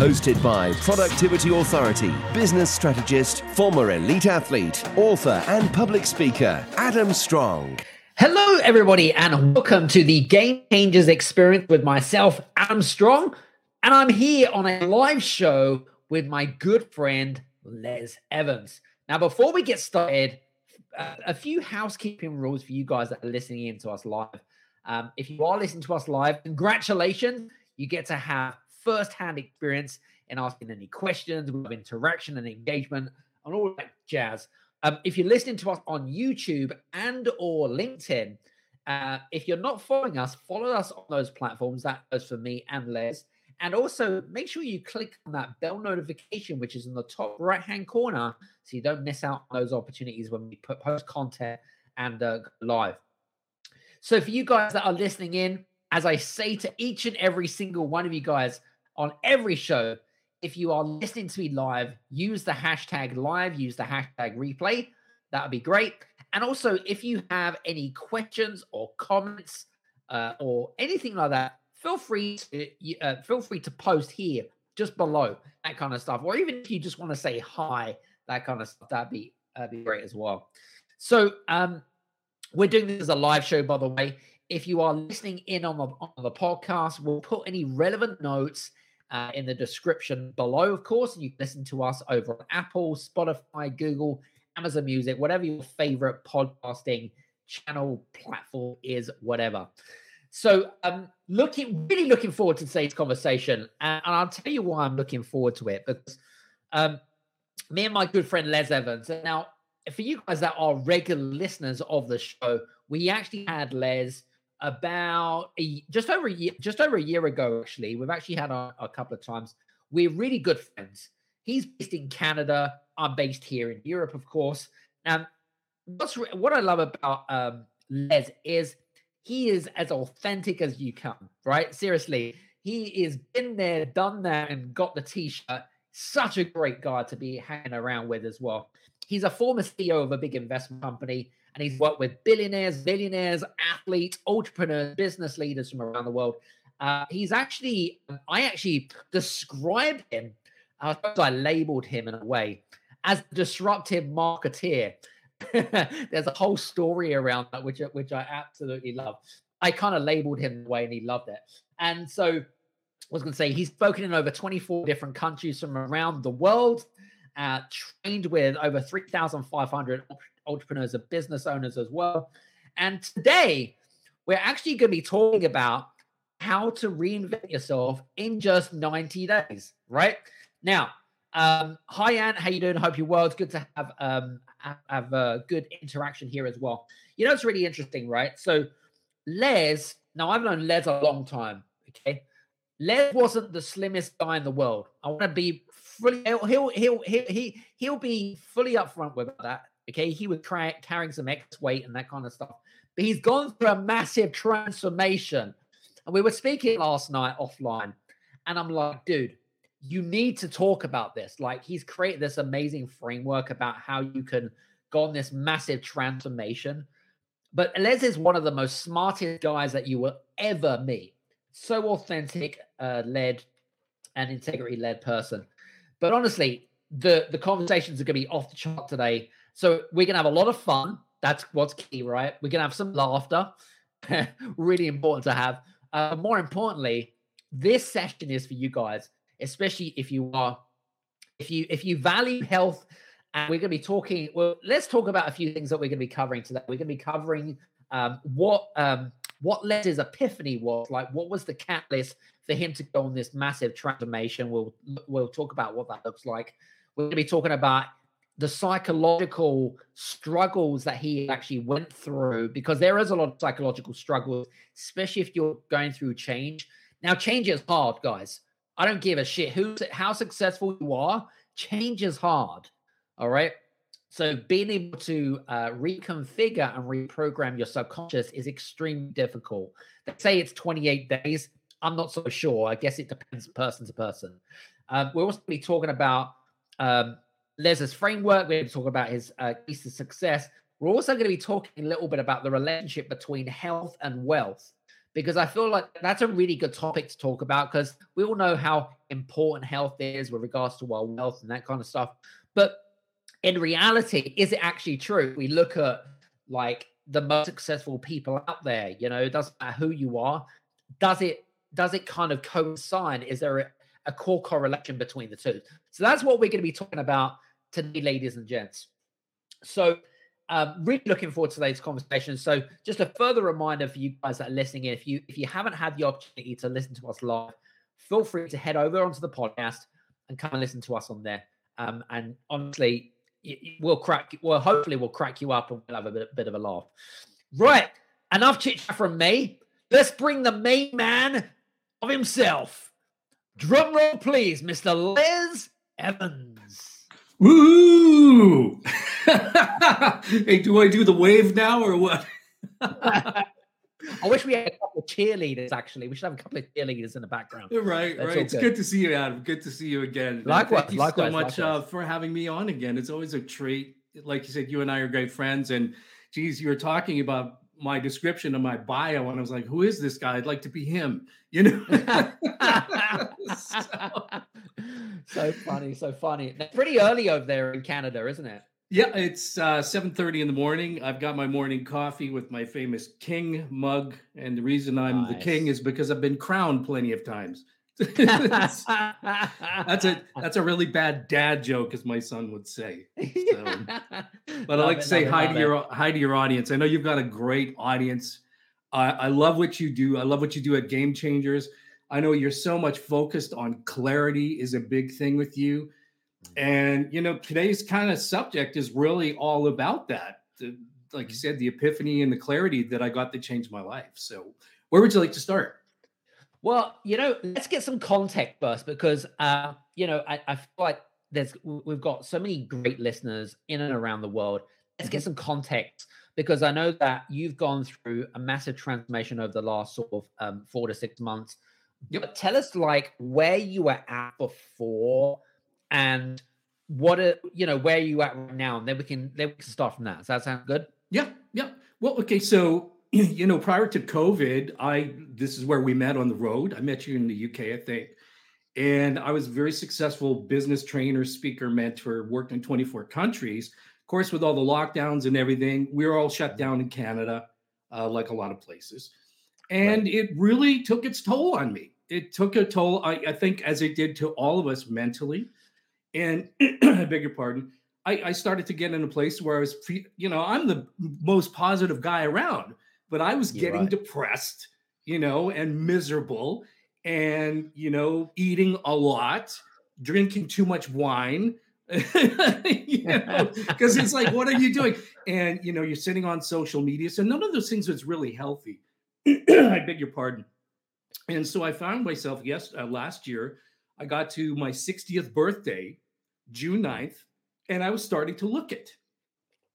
Hosted by Productivity Authority, business strategist, former elite athlete, author, and public speaker, Adam Strong. Hello, everybody, and welcome to the Game Changers Experience with myself, Adam Strong. And I'm here on a live show with my good friend, Les Evans. Now, before we get started, uh, a few housekeeping rules for you guys that are listening in to us live. Um, if you are listening to us live, congratulations. You get to have first-hand experience in asking any questions, with interaction and engagement, and all that jazz. Um, if you're listening to us on YouTube and or LinkedIn, uh, if you're not following us, follow us on those platforms. That goes for me and Les. And also make sure you click on that bell notification, which is in the top right hand corner, so you don't miss out on those opportunities when we put post content and uh, live. So, for you guys that are listening in, as I say to each and every single one of you guys on every show, if you are listening to me live, use the hashtag live, use the hashtag replay. That would be great. And also, if you have any questions or comments uh, or anything like that, feel free to uh, feel free to post here just below that kind of stuff, or even if you just want to say hi, that kind of stuff, that'd be that'd be great as well. So um, we're doing this as a live show, by the way. If you are listening in on the on the podcast, we'll put any relevant notes uh, in the description below, of course, and you can listen to us over on Apple, Spotify, Google, Amazon Music, whatever your favorite podcasting channel platform is, whatever. So, um, looking really looking forward to today's conversation, and, and I'll tell you why I'm looking forward to it because um, me and my good friend Les Evans. Now, for you guys that are regular listeners of the show, we actually had Les about a, just over a year, just over a year ago. Actually, we've actually had a, couple of times. We're really good friends. He's based in Canada. I'm based here in Europe, of course. And what's what I love about um, Les is he is as authentic as you come, right? Seriously, he is been there, done that, and got the t-shirt. Such a great guy to be hanging around with as well. He's a former CEO of a big investment company, and he's worked with billionaires, billionaires, athletes, entrepreneurs, business leaders from around the world. Uh, he's actually, I actually described him, I I labeled him in a way as disruptive marketeer. There's a whole story around that, which which I absolutely love. I kind of labeled him the way, and he loved it. And so, I was going to say he's spoken in over 24 different countries from around the world. Uh, trained with over 3,500 entrepreneurs and business owners as well. And today, we're actually going to be talking about how to reinvent yourself in just 90 days. Right now, um, hi, Anne. How you doing? Hope you're well. It's good to have um, have, a good interaction here as well. You know, it's really interesting, right? So, Les. Now, I've known Les a long time. Okay, Les wasn't the slimmest guy in the world. I want to be fully. He'll he'll he'll he'll, he, he'll be fully upfront with that. Okay, he was try, carrying some X weight and that kind of stuff, but he's gone through a massive transformation. And we were speaking last night offline, and I'm like, dude you need to talk about this. Like he's created this amazing framework about how you can go on this massive transformation. But Les is one of the most smartest guys that you will ever meet. So authentic, uh, led, and integrity led person. But honestly, the the conversations are going to be off the chart today. So we're going to have a lot of fun. That's what's key, right? We're going to have some laughter. really important to have. Uh, more importantly, this session is for you guys especially if you are if you if you value health and we're going to be talking well let's talk about a few things that we're going to be covering today we're going to be covering um, what um, what led his epiphany was like what was the catalyst for him to go on this massive transformation we'll we'll talk about what that looks like we're going to be talking about the psychological struggles that he actually went through because there is a lot of psychological struggles especially if you're going through change now change is hard guys I don't give a shit who how successful you are. Change is hard. All right. So being able to uh, reconfigure and reprogram your subconscious is extremely difficult. They say it's 28 days. I'm not so sure. I guess it depends person to person. Um, we're also going to be talking about um, Les's framework. We're going to talk about his uh, keys to success. We're also going to be talking a little bit about the relationship between health and wealth, because I feel like that's a really good topic to talk about because we all know how important health is with regards to our wealth and that kind of stuff. But in reality, is it actually true? We look at like the most successful people out there, you know, it doesn't matter who you are. Does it does it kind of coincide? Is there a, a core correlation between the two? So that's what we're going to be talking about today, ladies and gents. So um, really looking forward to today's conversation. So just a further reminder for you guys that are listening in, if you if you haven't had the opportunity to listen to us live, feel free to head over onto the podcast and come and listen to us on there. Um, and honestly, we'll crack. Well, hopefully, we'll crack you up and we'll have a bit, bit of a laugh. Right, enough chit chat from me. Let's bring the main man of himself. Drum roll, please, Mr. Les Evans. Woo! hey, do I do the wave now or what? I wish we had a couple of cheerleaders. Actually, we should have a couple of cheerleaders in the background. Right, That's right. It's good. good. to see you, Adam. Good to see you again. Likewise, thank you likewise, so much uh, for having me on again. It's always a treat. Like you said, you and I are great friends, and geez, you were talking about my description of my bio, and I was like, "Who is this guy? I'd like to be him." You know. so. So funny, so funny. Pretty early over there in Canada, isn't it? Yeah, it's uh, seven thirty in the morning. I've got my morning coffee with my famous king mug, and the reason I'm nice. the king is because I've been crowned plenty of times. that's a that's a really bad dad joke, as my son would say. So, but I like it, to say hi to it. your hi to your audience. I know you've got a great audience. I, I love what you do. I love what you do at Game Changers. I know you're so much focused on clarity is a big thing with you and you know, today's kind of subject is really all about that. The, like you mm-hmm. said, the epiphany and the clarity that I got that changed my life. So, where would you like to start? Well, you know, let's get some context first because, uh, you know, I, I feel like there's we've got so many great listeners in and around the world. Let's get mm-hmm. some context because I know that you've gone through a massive transformation over the last sort of um, four to six months. Yep. But tell us like where you were at before and what are you know where are you at right now and then we can then we can start from that. Does that sound good? Yeah yeah. Well okay so you know prior to covid i this is where we met on the road. I met you in the uk i think. And i was a very successful business trainer speaker mentor worked in 24 countries. Of course with all the lockdowns and everything we were all shut down in canada uh, like a lot of places and right. it really took its toll on me it took a toll I, I think as it did to all of us mentally and I beg your pardon, I, I, started to get in a place where I was, you know, I'm the most positive guy around, but I was getting right. depressed, you know, and miserable, and you know, eating a lot, drinking too much wine. you know, because it's like, what are you doing? And you know, you're sitting on social media, so none of those things was really healthy. I beg your pardon. And so I found myself yes uh, last year I got to my 60th birthday, June 9th, and I was starting to look it.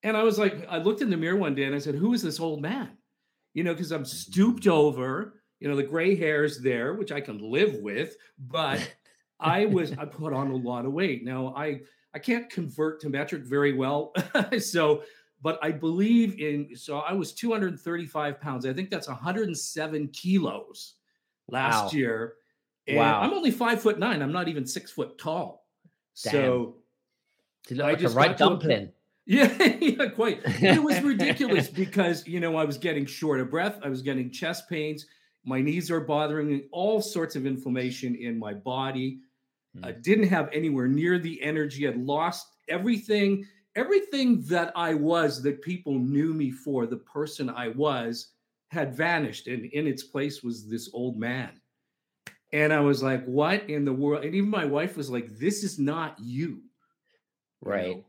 And I was like, I looked in the mirror one day and I said, Who is this old man? You know, because I'm stooped over, you know, the gray hair's there, which I can live with, but I was, I put on a lot of weight. Now, I, I can't convert to metric very well. so, but I believe in, so I was 235 pounds. I think that's 107 kilos last wow. year. And wow. I'm only five foot nine. I'm not even six foot tall. Damn. So you look I like just a right dumpling. Yeah, yeah, quite. It was ridiculous because you know I was getting short of breath. I was getting chest pains. My knees are bothering me. All sorts of inflammation in my body. Mm. I didn't have anywhere near the energy. I'd lost everything. Everything that I was, that people knew me for, the person I was, had vanished, and in its place was this old man. And I was like, what in the world? And even my wife was like, this is not you. Right. You know?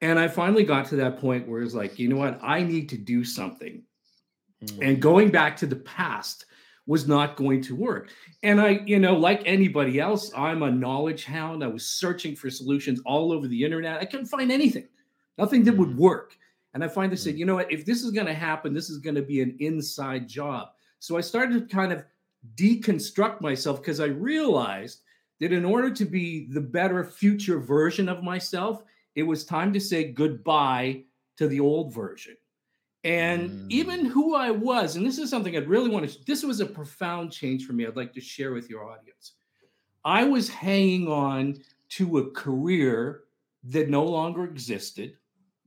And I finally got to that point where it's like, you know what? I need to do something. Mm-hmm. And going back to the past was not going to work. And I, you know, like anybody else, I'm a knowledge hound. I was searching for solutions all over the internet. I couldn't find anything. Nothing that would Mm. work. And I finally said, Mm. you know what? If this is going to happen, this is going to be an inside job. So I started to kind of deconstruct myself because I realized that in order to be the better future version of myself, it was time to say goodbye to the old version. And Mm. even who I was, and this is something I'd really want to, this was a profound change for me. I'd like to share with your audience. I was hanging on to a career that no longer existed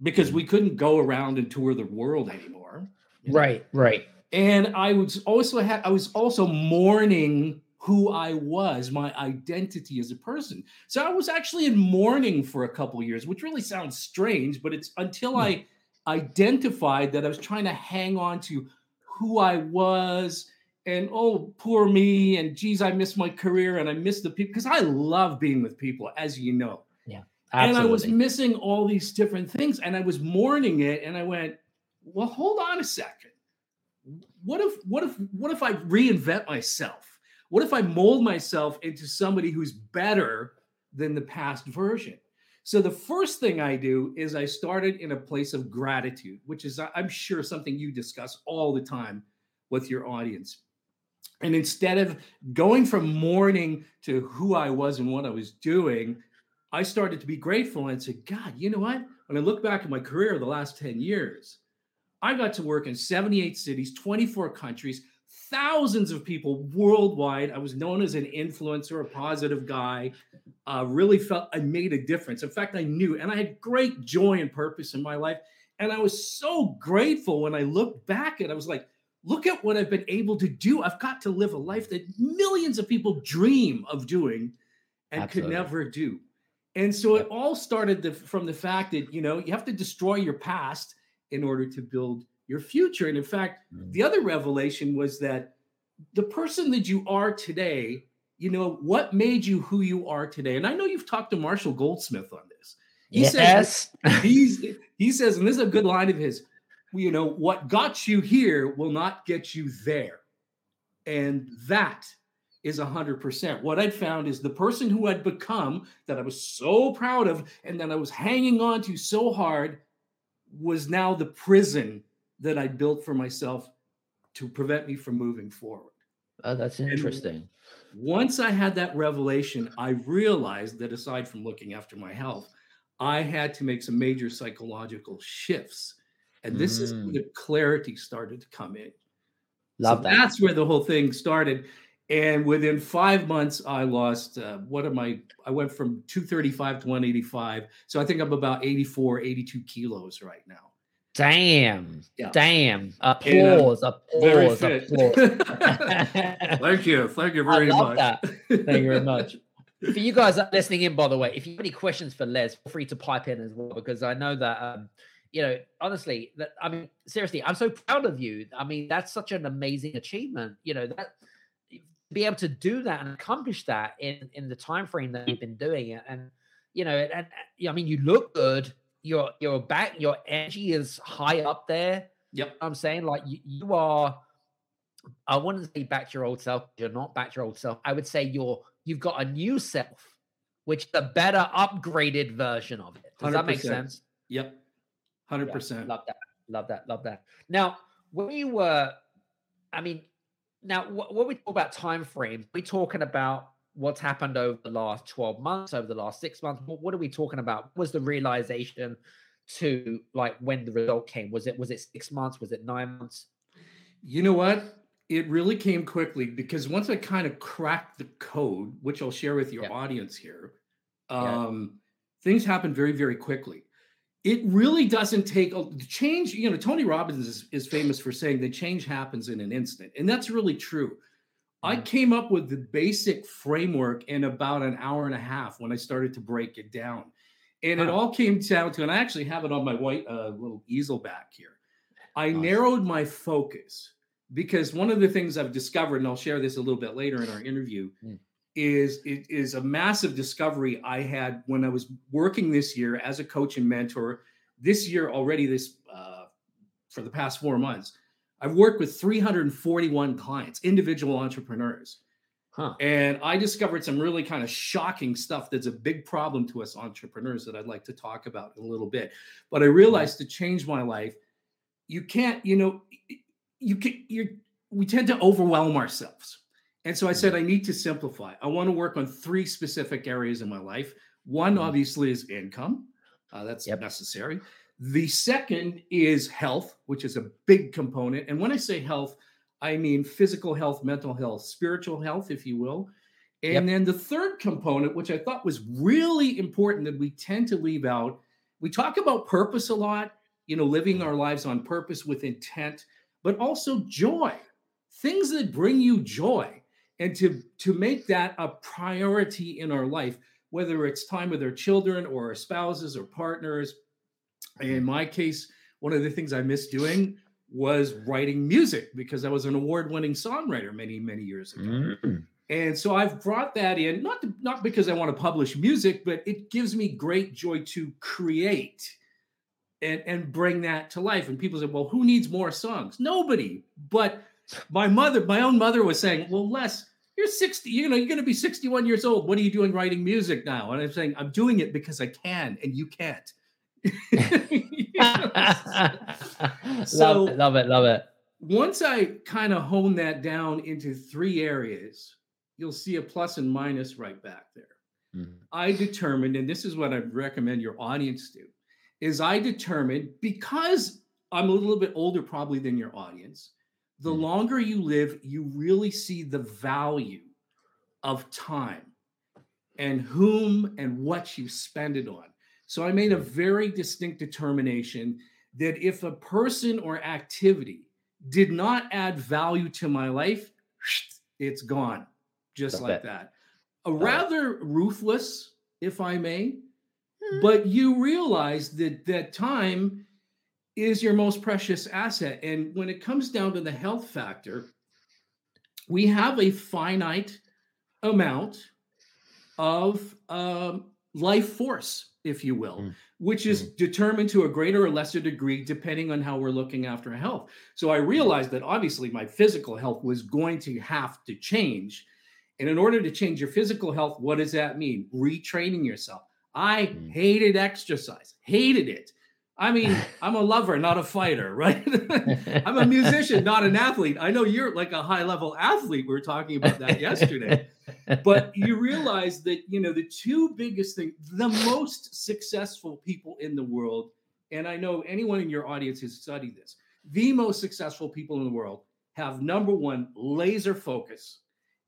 because hmm. we couldn't go around and tour the world anymore. you know? Right, right. And I was also ha- I was also mourning who I was, my identity as a person. So I was actually in mourning for a couple of years, which really sounds strange, but it's until hmm. I identified that I was trying to hang on to who I was and oh poor me and geez I miss my career and I miss the people because I love being with people as you know and I was missing all these different things and I was mourning it and I went well hold on a second. What if what if what if I reinvent myself? What if I mold myself into somebody who's better than the past version? So the first thing I do is I started in a place of gratitude which is I'm sure something you discuss all the time with your audience. And instead of going from mourning to who I was and what I was doing I started to be grateful and said, God, you know what? When I look back at my career the last 10 years, I got to work in 78 cities, 24 countries, thousands of people worldwide. I was known as an influencer, a positive guy. Uh, really felt I made a difference. In fact, I knew, and I had great joy and purpose in my life. And I was so grateful when I looked back at. I was like, look at what I've been able to do. I've got to live a life that millions of people dream of doing and Absolutely. could never do. And so it all started the, from the fact that, you know, you have to destroy your past in order to build your future. And in fact, Mm. the other revelation was that the person that you are today, you know, what made you who you are today? And I know you've talked to Marshall Goldsmith on this. He says yes. he's he says, and this is a good line of his, you know, what got you here will not get you there. And that is a hundred percent. What I'd found is the person who I'd become that I was so proud of and that I was hanging on to so hard was now the prison that I built for myself to prevent me from moving forward. oh, that's interesting. Once I had that revelation, I realized that aside from looking after my health, I had to make some major psychological shifts. And this is Mm. where the clarity started to come in. Love so that. That's where the whole thing started. And within five months, I lost uh, what am I? I went from 235 to 185. So I think I'm about 84, 82 kilos right now. Damn. Yeah. Damn. And, Applause. Very applause. fit. applause. Thank you. Thank you I very love much. that. Thank you very much. For you guys listening in, by the way, if you have any questions for Les, feel free to pipe in as well, because I know that um, you know, honestly, that I mean, seriously, I'm so proud of you. I mean, that's such an amazing achievement. You know, that be able to do that and accomplish that in in the time frame that you've been doing it, and you know, and, and I mean, you look good. Your your back, your energy is high up there. Yep. I'm saying like you, you are. I wouldn't say back to your old self. You're not back to your old self. I would say you're you've got a new self, which is a better upgraded version of it. Does that make sense? Yep. 100%. love that. Love that. Love that. Now, when you were, I mean, now wh- when we talk about time frames, we're talking about what's happened over the last 12 months, over the last six months. What, what are we talking about? Was the realization to like when the result came? Was it was it six months? Was it nine months? You know what? It really came quickly because once I kind of cracked the code, which I'll share with your Yeah. audience here, Yeah. um, things happen very, very quickly. It really doesn't take a change. You know, Tony Robbins is, is famous for saying that change happens in an instant. And that's really true. I Mhm. came up with the basic framework in about an hour and a half when I started to break it down. And it all came down to, and I actually have it on my white uh, little easel back here. I Nice. narrowed my focus because one of the things I've discovered, and I'll share this a little bit later in our interview, Mm. Is it is a massive discovery I had when I was working this year as a coach and mentor. This year already, this uh, for the past four months, I've worked with 341 clients, individual entrepreneurs. Huh. And I discovered some really kind of shocking stuff that's a big problem to us entrepreneurs that I'd like to talk about in a little bit. But I realized to change my life, you can't, you know, you can you we tend to overwhelm ourselves. And so I said I need to simplify. I want to work on three specific areas in my life. One mm-hmm. obviously is income. Uh, that's yep. necessary. The second is health, which is a big component. And when I say health, I mean physical health, mental health, spiritual health, if you will. And yep. then the third component, which I thought was really important that we tend to leave out, we talk about purpose a lot, you know, living our lives on purpose with intent, but also joy, things that bring you joy. And to, to make that a priority in our life, whether it's time with our children or our spouses or partners. In my case, one of the things I miss doing was writing music because I was an award-winning songwriter many, many years ago. Mm-hmm. And so I've brought that in, not to, not because I want to publish music, but it gives me great joy to create and and bring that to life. And people say, "Well, who needs more songs?" Nobody. But my mother, my own mother, was saying, "Well, Les, you're 60. You know, you're going to be 61 years old. What are you doing writing music now?" And I'm saying, "I'm doing it because I can, and you can't." so, love it, love it, love it. Once I kind of hone that down into three areas, you'll see a plus and minus right back there. Mm-hmm. I determined, and this is what I recommend your audience do, is I determined because I'm a little bit older probably than your audience, the mm-hmm. longer you live, you really see the value of time and whom and what you spend it on. So I made a very distinct determination that if a person or activity did not add value to my life, it's gone just That's like that. A rather ruthless, if I may, hmm. but you realize that that time is your most precious asset. And when it comes down to the health factor, we have a finite amount of um, life force if you will, mm. which is mm. determined to a greater or lesser degree depending on how we're looking after health. So I realized that obviously my physical health was going to have to change. And in order to change your physical health, what does that mean? Retraining yourself. I mm. hated exercise, hated it. I mean, I'm a lover, not a fighter, right? I'm a musician, not an athlete. I know you're like a high level athlete. We were talking about that yesterday. but you realize that, you know, the two biggest things, the most successful people in the world, and I know anyone in your audience has studied this, the most successful people in the world have number one, laser focus.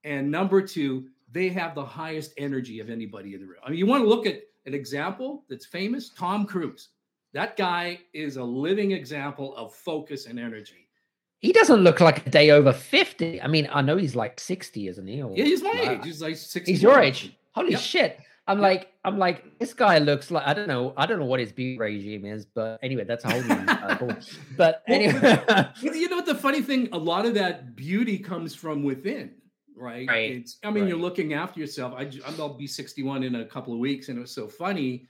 And number two, they have the highest energy of anybody in the room. I mean, you want to look at an example that's famous Tom Cruise that guy is a living example of focus and energy. He doesn't look like a day over 50. I mean, I know he's like 60, isn't he? Or, yeah, he's my age. He's like 60. He's your age. Holy yep. shit. I'm yep. like, I'm like, this guy looks like I don't know, I don't know what his beauty regime is, but anyway, that's a whole new. Uh, but anyway, you know what? The funny thing, a lot of that beauty comes from within, right? Right. It's, I mean, right. you're looking after yourself. I, I'll be 61 in a couple of weeks, and it was so funny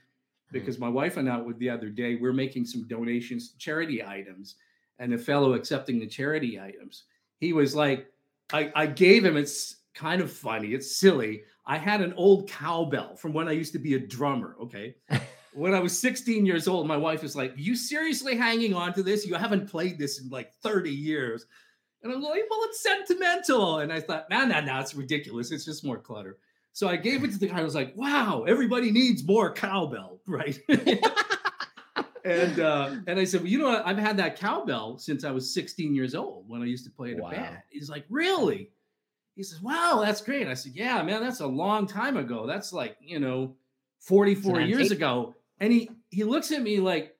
Mm-hmm. because my wife and I with the other day, we're making some donations to charity items, and a fellow accepting the charity items, he was like, I, I gave him, it's kind of funny, it's silly. I had an old cowbell from when I used to be a drummer. Okay. when I was 16 years old, my wife was like, You seriously hanging on to this? You haven't played this in like 30 years. And I'm like, Well, it's sentimental. And I thought, No, no, no, it's ridiculous. It's just more clutter. So I gave it to the guy. I was like, wow, everybody needs more cowbell, right? and uh, and I said, well, you know what? I've had that cowbell since I was 16 years old when I used to play in a band. He's like, really? He says, wow, that's great. I said, yeah, man, that's a long time ago. That's like, you know, 44 years ago. And he he looks at me like,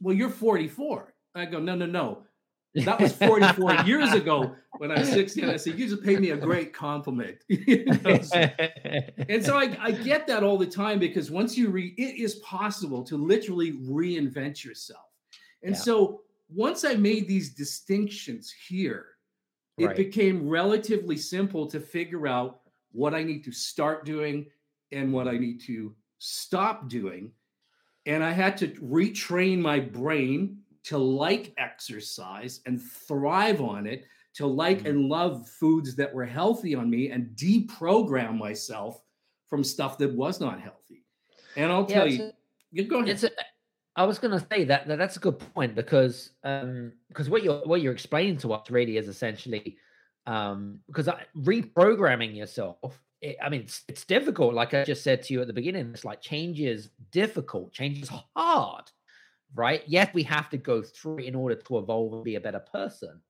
well, you're 44. I go, no, no, no. That was 44 years ago when I was 16. I said, You just paid me a great compliment. and so I, I, get that all the time because once you read, it is possible to literally reinvent yourself. And yeah. so once I made these distinctions here, it right. became relatively simple to figure out what I need to start doing and what I need to stop doing. And I had to retrain my brain to like exercise and thrive on it to like mm-hmm. and love foods that were healthy on me and deprogram myself from stuff that was not healthy. And I'll tell yeah, you, you go ahead. A, I was going to say that, that that's a good point because um because what you're what you're explaining to us really is essentially um because I, reprogramming yourself it, I mean it's, it's difficult like I just said to you at the beginning it's like change is difficult change is hard right? Yet we have to go through in order to evolve and be a better person.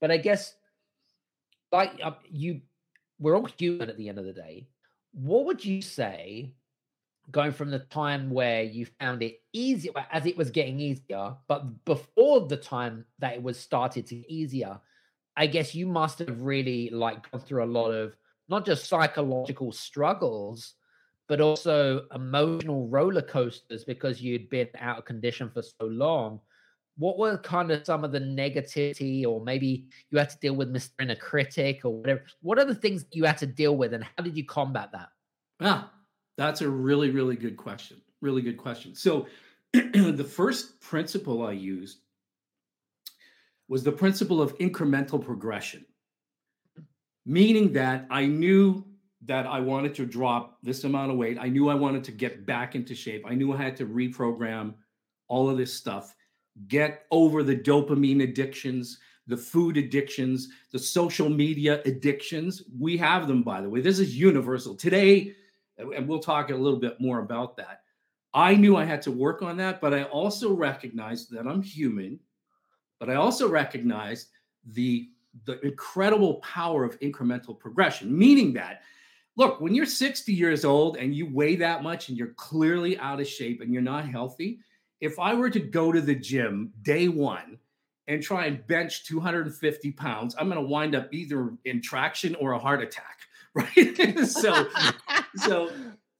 But I guess like uh, you we're all human at the end of the day. What would you say going from the time where you found it easier as it was getting easier, but before the time that it was started to get easier, I guess you must have really like gone through a lot of not just psychological struggles, but also emotional roller coasters because you'd been out of condition for so long. What were kind of some of the negativity, or maybe you had to deal with Mr. Inner Critic or whatever? What are the things you had to deal with, and how did you combat that? Ah, that's a really, really good question. Really good question. So, the first principle I used was the principle of incremental progression, meaning that I knew that I wanted to drop this amount of weight. I knew I wanted to get back into shape. I knew I had to reprogram all of this stuff, get over the dopamine addictions, the food addictions, the social media addictions. We have them, by the way. This is universal. Today, and we'll talk a little bit more about that. I knew I had to work on that, but I also recognized that I'm human, but I also recognized the the incredible power of incremental progression, meaning that look, when you're 60 years old and you weigh that much and you're clearly out of shape and you're not healthy, if I were to go to the gym day one and try and bench 250 pounds, I'm going to wind up either in traction or a heart attack, right? so so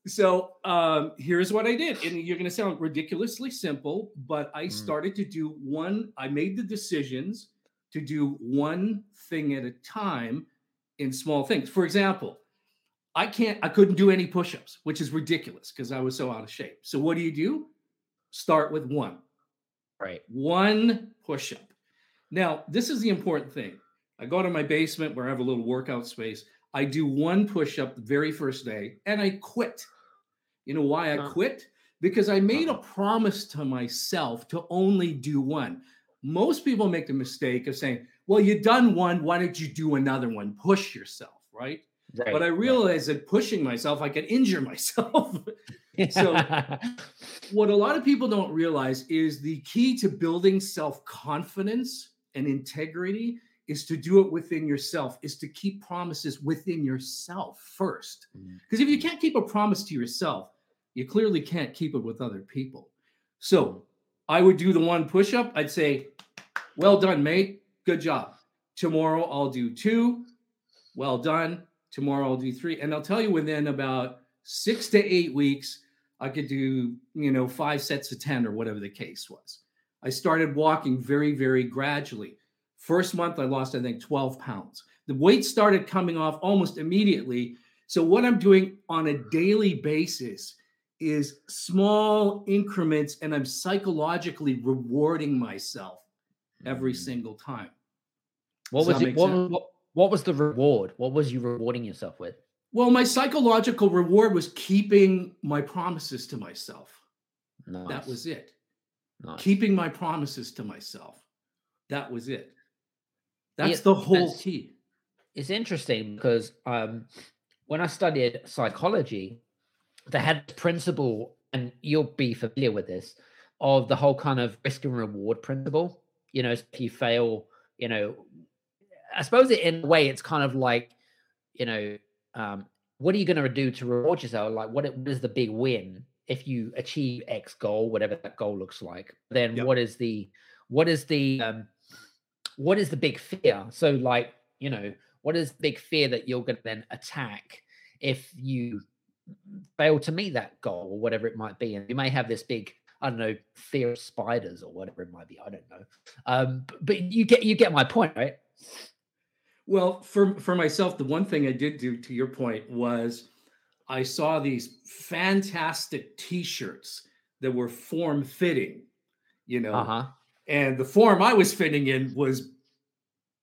so um, here's what I did, and you're going to sound ridiculously simple, but I mm. started to do one. I made the decisions to do one thing at a time in small things. For example, I can't, I couldn't do any push-ups, which is ridiculous because I was so out of shape. So what do you do? Start with one. Right. One push-up. Now, this is the important thing. I go to my basement where I have a little workout space. I do one push up the very first day and I quit. You know why I quit? Because I made a uh-huh. promise to myself to only do one. Most people make the mistake of saying, well, you've done one. Why don't you do another one? Push yourself, right? Right but I realized right. that pushing myself, I could injure myself. so, what a lot of people don't realize is the key to building self confidence and integrity is to do it within yourself, is to keep promises within yourself first. Because mm-hmm. if you can't keep a promise to yourself, you clearly can't keep it with other people. So I would do the one push up. I'd say, Well done, mate. Good job. Tomorrow I'll do two. Well done. Tomorrow I'll do three. And I'll tell you within about six to eight weeks, I could do, you know, five sets of 10 or whatever the case was. I started walking very, very gradually. First month, I lost, I think, 12 pounds. The weight started coming off almost immediately. So, what I'm doing on a daily basis is small increments, and I'm psychologically rewarding myself every mm-hmm. single time. What Does was it? What, what, what was the reward? What was you rewarding yourself with? Well, my psychological reward was keeping my promises to myself. Nice. That was it. Nice. Keeping my promises to myself. That was it. That's the whole key. It's interesting because um, when I studied psychology, they had principle, and you'll be familiar with this, of the whole kind of risk and reward principle. You know, if you fail, you know, I suppose in a way it's kind of like, you know, um, what are you going to do to reward yourself? Like, what, what is the big win if you achieve X goal, whatever that goal looks like? Then yep. what is the what is the um, what is the big fear? So, like, you know, what is the big fear that you're going to then attack if you fail to meet that goal or whatever it might be? And you may have this big, I don't know, fear of spiders or whatever it might be. I don't know. Um, but you get you get my point, right? Well, for for myself, the one thing I did do to your point was I saw these fantastic T-shirts that were form fitting, you know, uh-huh and the form I was fitting in was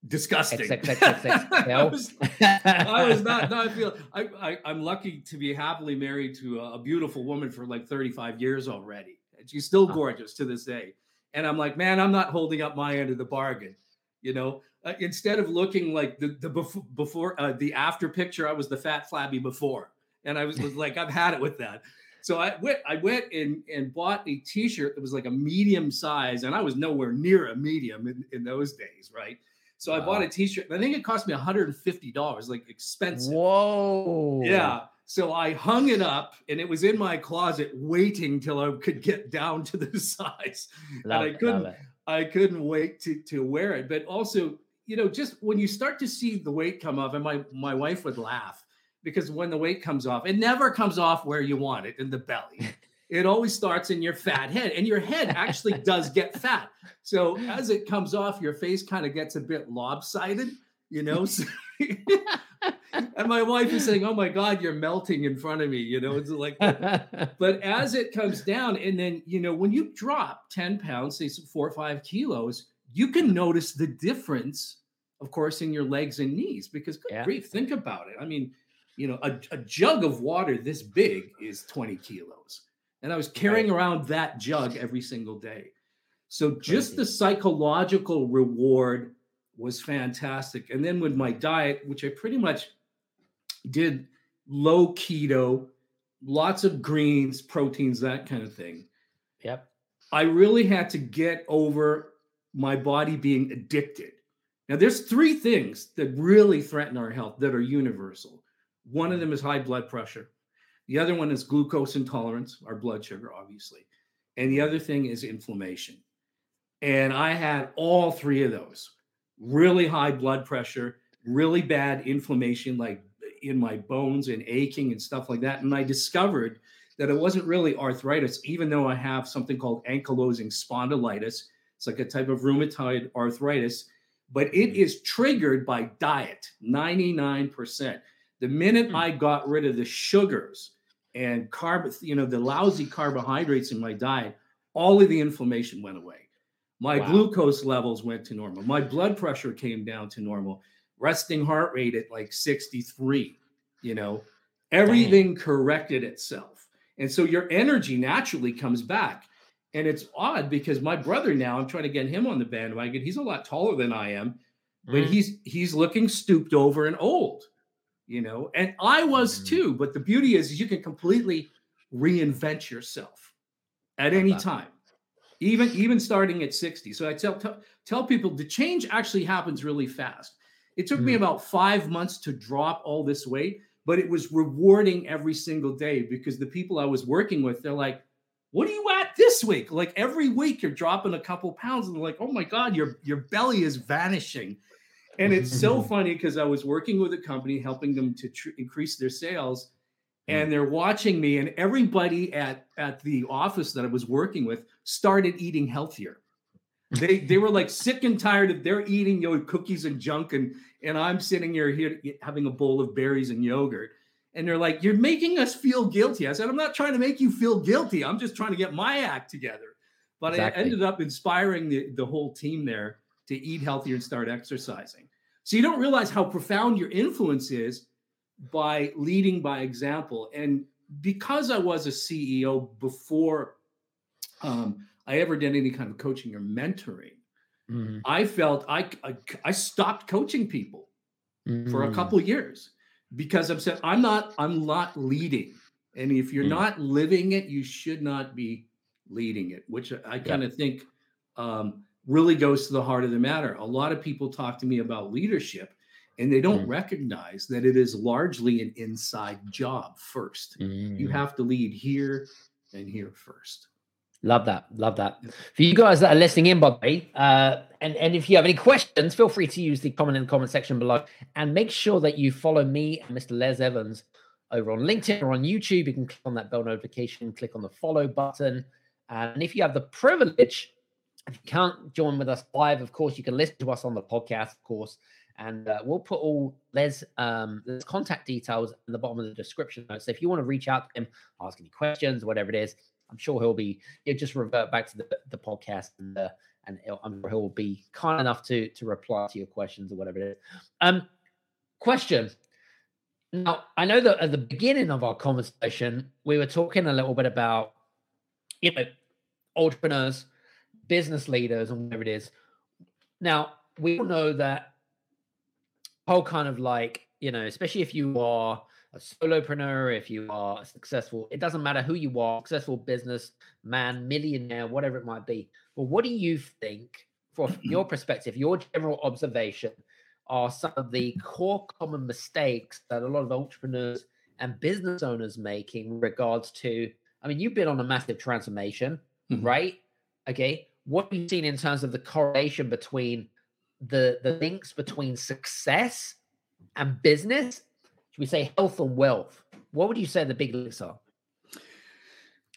disgusting. I, was, I was not. No, I feel I, I am lucky to be happily married to a, a, beautiful woman for like 35 years already, and she's still gorgeous to this day. And I'm like, man, I'm not holding up my end of the bargain. You know, uh, instead of looking like the the before, before uh, the after picture, I was the fat flabby before, and I was, was like, I've had it with that. So I went, I went and, and bought a t-shirt that was like a medium size, and I was nowhere near a medium in, in those days, right? So wow. I bought a t-shirt. I think it cost me $150, like expensive. Whoa. Yeah. So I hung it up and it was in my closet waiting till I could get down to the size. Love and I couldn't I couldn't wait to to wear it. But also, you know, just when you start to see the weight come off, and my my wife would laugh because when the weight comes off, it never comes off where you want it in the belly. It always starts in your fat head, and your head actually does get fat. So as it comes off, your face kind of gets a bit lopsided, you know. and my wife is saying, "Oh my God, you're melting in front of me," you know. It's like, but as it comes down, and then you know, when you drop ten pounds, say four or five kilos, you can notice the difference, of course, in your legs and knees. Because good yeah. grief, think about it. I mean you know, a, a jug of water this big is 20 kilos. And I was carrying right. around that jug every single day. So just the psychological reward was fantastic. And then with my diet, which I pretty much did low keto, lots of greens, proteins, that kind of thing. Yep. I really had to get over my body being addicted. Now, there's three things that really threaten our health that are universal one of mm-hmm. them is high blood pressure. The other one is glucose intolerance, our blood sugar, obviously. And the other thing is inflammation. And I had all three of those really high blood pressure, really bad inflammation, like in my bones and aching and stuff like that. And I discovered that it wasn't really arthritis, even though I have something called ankylosing spondylitis. It's like a type of rheumatoid arthritis, but it hmm. is triggered by diet 99%. The minute mm. I got rid of the sugars and carb, you know, the lousy carbohydrates in my diet, all of the inflammation went away. My wow. glucose levels went to normal. My blood pressure came down to normal. Resting heart rate at like 63, you know, everything Dang. corrected itself. And so your energy naturally comes back. And it's odd because my brother now, I'm trying to get him on the bandwagon. He's a lot taller than I am, but mm. he's he's looking stooped over and old you know, and I was mm-hmm. too. But the beauty is, is you can completely reinvent yourself at any time, even even starting at 60. So I tell tell, tell people the change actually happens really fast. It took mm-hmm. me about five months to drop all this weight, but it was rewarding every single day because the people I was working with, they're like, what are you at this week? Like every week you're dropping a couple pounds and they're like, oh my God, your your belly is vanishing. And it's so funny because I was working with a company helping them to tr- increase their sales and they're watching me and everybody at at the office that I was working with started eating healthier. They they were like sick and tired of their eating you know, cookies and junk and and I'm sitting here here having a bowl of berries and yogurt and they're like you're making us feel guilty. I said I'm not trying to make you feel guilty. I'm just trying to get my act together. But exactly. I ended up inspiring the the whole team there to eat healthier and start exercising. So you don't realize how profound your influence is by leading by example. And because I was a CEO before um, I ever did any kind of coaching or mentoring, mm-hmm. I felt I, I, I stopped coaching people mm-hmm. for a mm. couple years because I'm saying I'm not I'm not leading, and if you're mm-hmm. not living it, you should not be leading it. Which I kind of yeah. think um, really goes to the heart of the matter. A lot of people talk to me about leadership and they don't mm. recognize that it is largely an inside job first. Mm. You have to lead here and here first. Love that. Love that. For you guys that are listening in, by the way, uh, and, and if you have any questions, feel free to use the comment in the comment section below and make sure that you follow me and Mr. Les Evans over on LinkedIn or on YouTube. You can click on that bell notification, click on the follow button. And if you have the privilege if you can't join with us live, of course, you can listen to us on the podcast, of course. And uh, we'll put all Les um Les contact details in the bottom of the description. So if you want to reach out to him, ask any questions, whatever it is, I'm sure he'll be. He'll just revert back to the, the podcast and and I'm sure he'll be kind enough to to reply to your questions or whatever it is. Um, question. Now, I know that at the beginning of our conversation, we were talking a little bit about, you know, entrepreneurs, business leaders, and whatever it is. Now, we all know that whole kind of like, you know, especially if you are a solopreneur, if you are successful, it doesn't matter who you are, successful business man, millionaire, whatever it might be. But what do you think, from your perspective, your general observation, are some of the core common mistakes that a lot of entrepreneurs and business owners make in regards to? I mean, you've been on a massive transformation, mm-hmm. right? Okay. What have you seen in terms of the correlation between the the links between success and business should we say health and wealth? What would you say the big links are?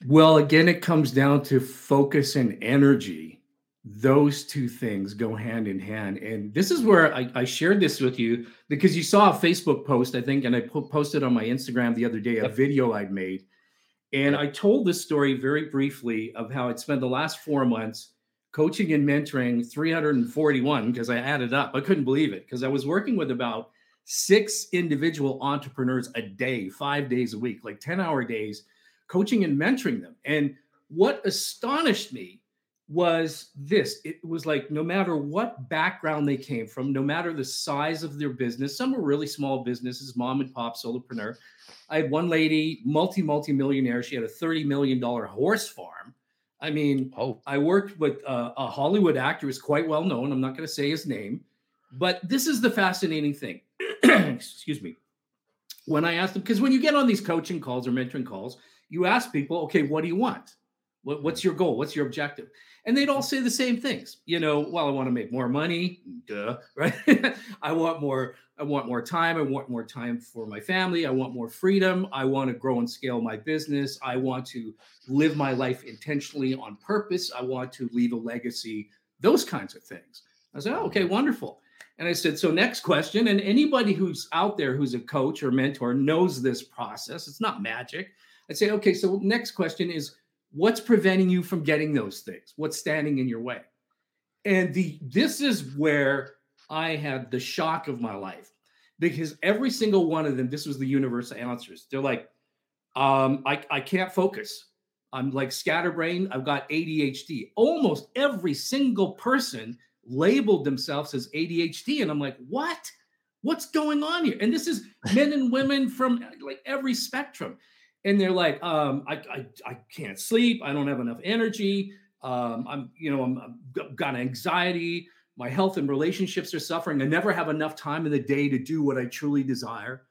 Well, again, it comes down to focus and energy. Those two things go hand in hand. And this is where I, I shared this with you because you saw a Facebook post, I think, and I po- posted on my Instagram the other day a yep. video I'd made. And I told this story very briefly of how I'd spent the last four months coaching and mentoring 341 because I added up. I couldn't believe it because I was working with about six individual entrepreneurs a day, five days a week, like 10 hour days, coaching and mentoring them. And what astonished me was this it was like no matter what background they came from, no matter the size of their business, some were really small businesses, mom and pop, solopreneur. I had one lady, multi, multi millionaire. She had a $30 million horse farm. I mean, oh. I worked with a, a Hollywood actor who's quite well known. I'm not going to say his name, but this is the fascinating thing. excuse me, when I asked them, because when you get on these coaching calls or mentoring calls, you ask people, okay, what do you want? What, what's your goal? What's your objective? And they'd all say the same things. You know, well, I want to make more money, duh, right? I want more, I want more time. I want more time for my family. I want more freedom. I want to grow and scale my business. I want to live my life intentionally on purpose. I want to leave a legacy, those kinds of things. I said, oh, okay, wonderful. And I said, so next question. And anybody who's out there who's a coach or mentor knows this process. It's not magic. I'd say, okay, so next question is what's preventing you from getting those things? What's standing in your way? And the this is where I had the shock of my life because every single one of them, this was the universal answers. They're like, um, I, I can't focus. I'm like scatterbrained. I've got ADHD. Almost every single person labeled themselves as ADHD. And I'm like, what? What's going on here? And this is men and women from like every spectrum. And they're like, um, I, I, I can't sleep. I don't have enough energy. Um, I'm, you know, I'm, I've got anxiety. My health and relationships are suffering. I never have enough time in the day to do what I truly desire.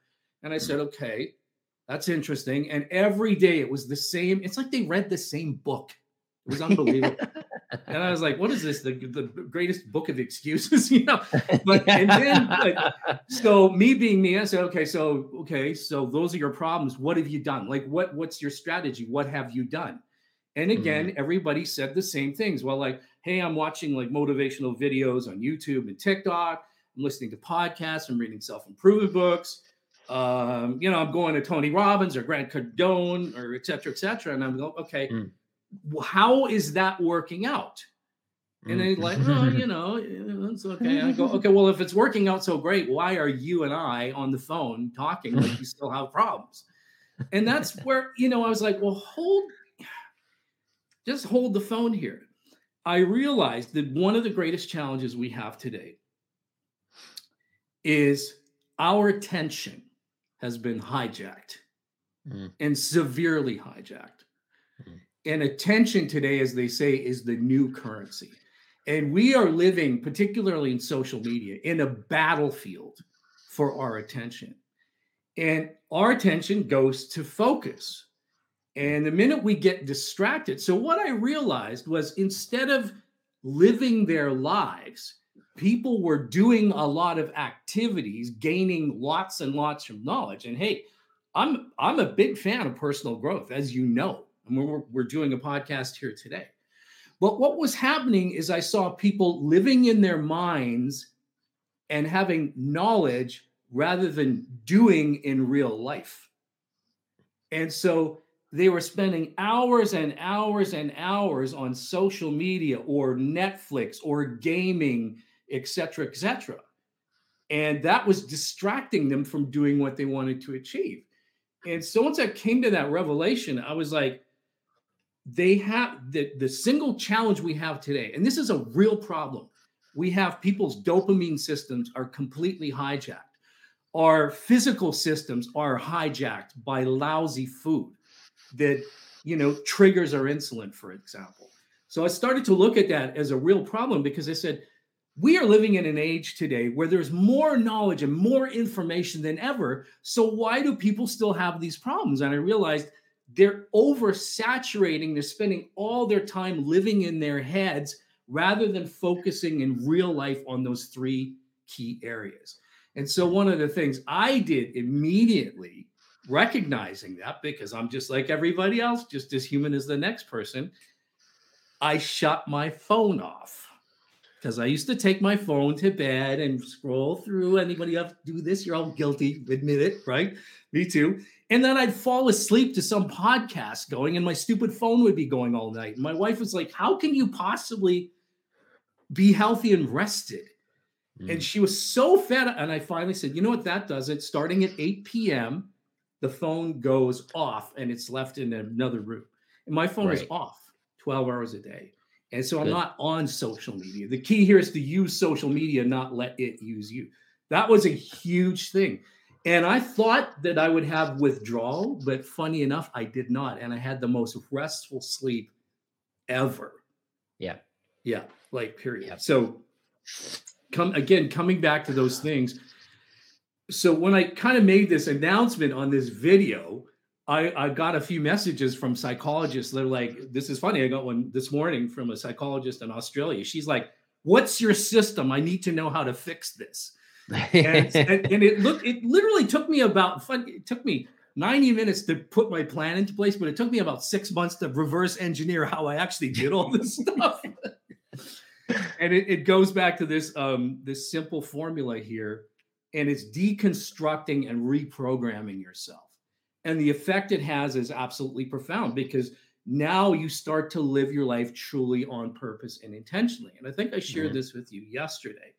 And I said, okay, that's interesting. And every day it was the same. It's like they read the same book. It was unbelievable. And I was like, what is this? The, the greatest book of excuses, you know? But and then like, so me being me, I said, okay, so okay, so those are your problems. What have you done? Like what what's your strategy? What have you done? And again, mm-hmm. everybody said the same things. Well, like, hey, I'm watching like motivational videos on YouTube and TikTok. I'm listening to podcasts. I'm reading self-improvement books. Um, you know, I'm going to Tony Robbins or Grant Cardone or et cetera, et cetera. And I'm going, okay, mm how is that working out? And they like, oh, you know, it's okay. I go, okay, well, if it's working out so great, why are you and I on the phone talking like you still have problems? And that's where, you know, I was like, well, hold, just hold the phone here. I realized that one of the greatest challenges we have today is our attention has been hijacked mm. and severely hijacked. Mm. And attention today, as they say, is the new currency. And we are living, particularly in social media, in a battlefield for our attention. And our attention goes to focus. And the minute we get distracted, so what I realized was instead of living their lives, people were doing a lot of activities, gaining lots and lots of knowledge. And hey, I'm I'm a big fan of personal growth, as you know we're, we're doing a podcast here today. But what was happening is I saw people living in their minds and having knowledge rather than doing in real life. And so they were spending hours and hours and hours on social media or Netflix or gaming, etc., etc. And that was distracting them from doing what they wanted to achieve. And so once I came to that revelation, I was like, they have the, the single challenge we have today, and this is a real problem. We have people's dopamine systems are completely hijacked. Our physical systems are hijacked by lousy food that you know triggers our insulin, for example. So I started to look at that as a real problem because I said, we are living in an age today where there's more knowledge and more information than ever. So why do people still have these problems? And I realized they're oversaturating, they're spending all their time living in their heads rather than focusing in real life on those three key areas. And so one of the things I did immediately recognizing that because I'm just like everybody else, just as human as the next person, I shut my phone off because I used to take my phone to bed and scroll through. Anybody to do this? You're all guilty, admit it, right? Me too. And then I'd fall asleep to some podcast going, and my stupid phone would be going all night. And my wife was like, How can you possibly be healthy and rested? Mm. And she was so fed. Up. And I finally said, You know what? That does it. Starting at 8 p.m., the phone goes off and it's left in another room. And my phone right. is off 12 hours a day. And so I'm Good. not on social media. The key here is to use social media, not let it use you. That was a huge thing. And I thought that I would have withdrawal, but funny enough, I did not. And I had the most restful sleep ever. Yeah. Yeah. Like, period. Yeah. So, come again, coming back to those things. So, when I kind of made this announcement on this video, I, I got a few messages from psychologists. They're like, this is funny. I got one this morning from a psychologist in Australia. She's like, What's your system? I need to know how to fix this. And, and, and, it looked, it literally took me about, it took me 90 minutes to put my plan into place, but it took me about six months to reverse engineer how I actually did all this stuff. and it, it, goes back to this um, this simple formula here, and it's deconstructing and reprogramming yourself. And the effect it has is absolutely profound because now you start to live your life truly on purpose and intentionally. And I think I shared mm-hmm. this with you yesterday.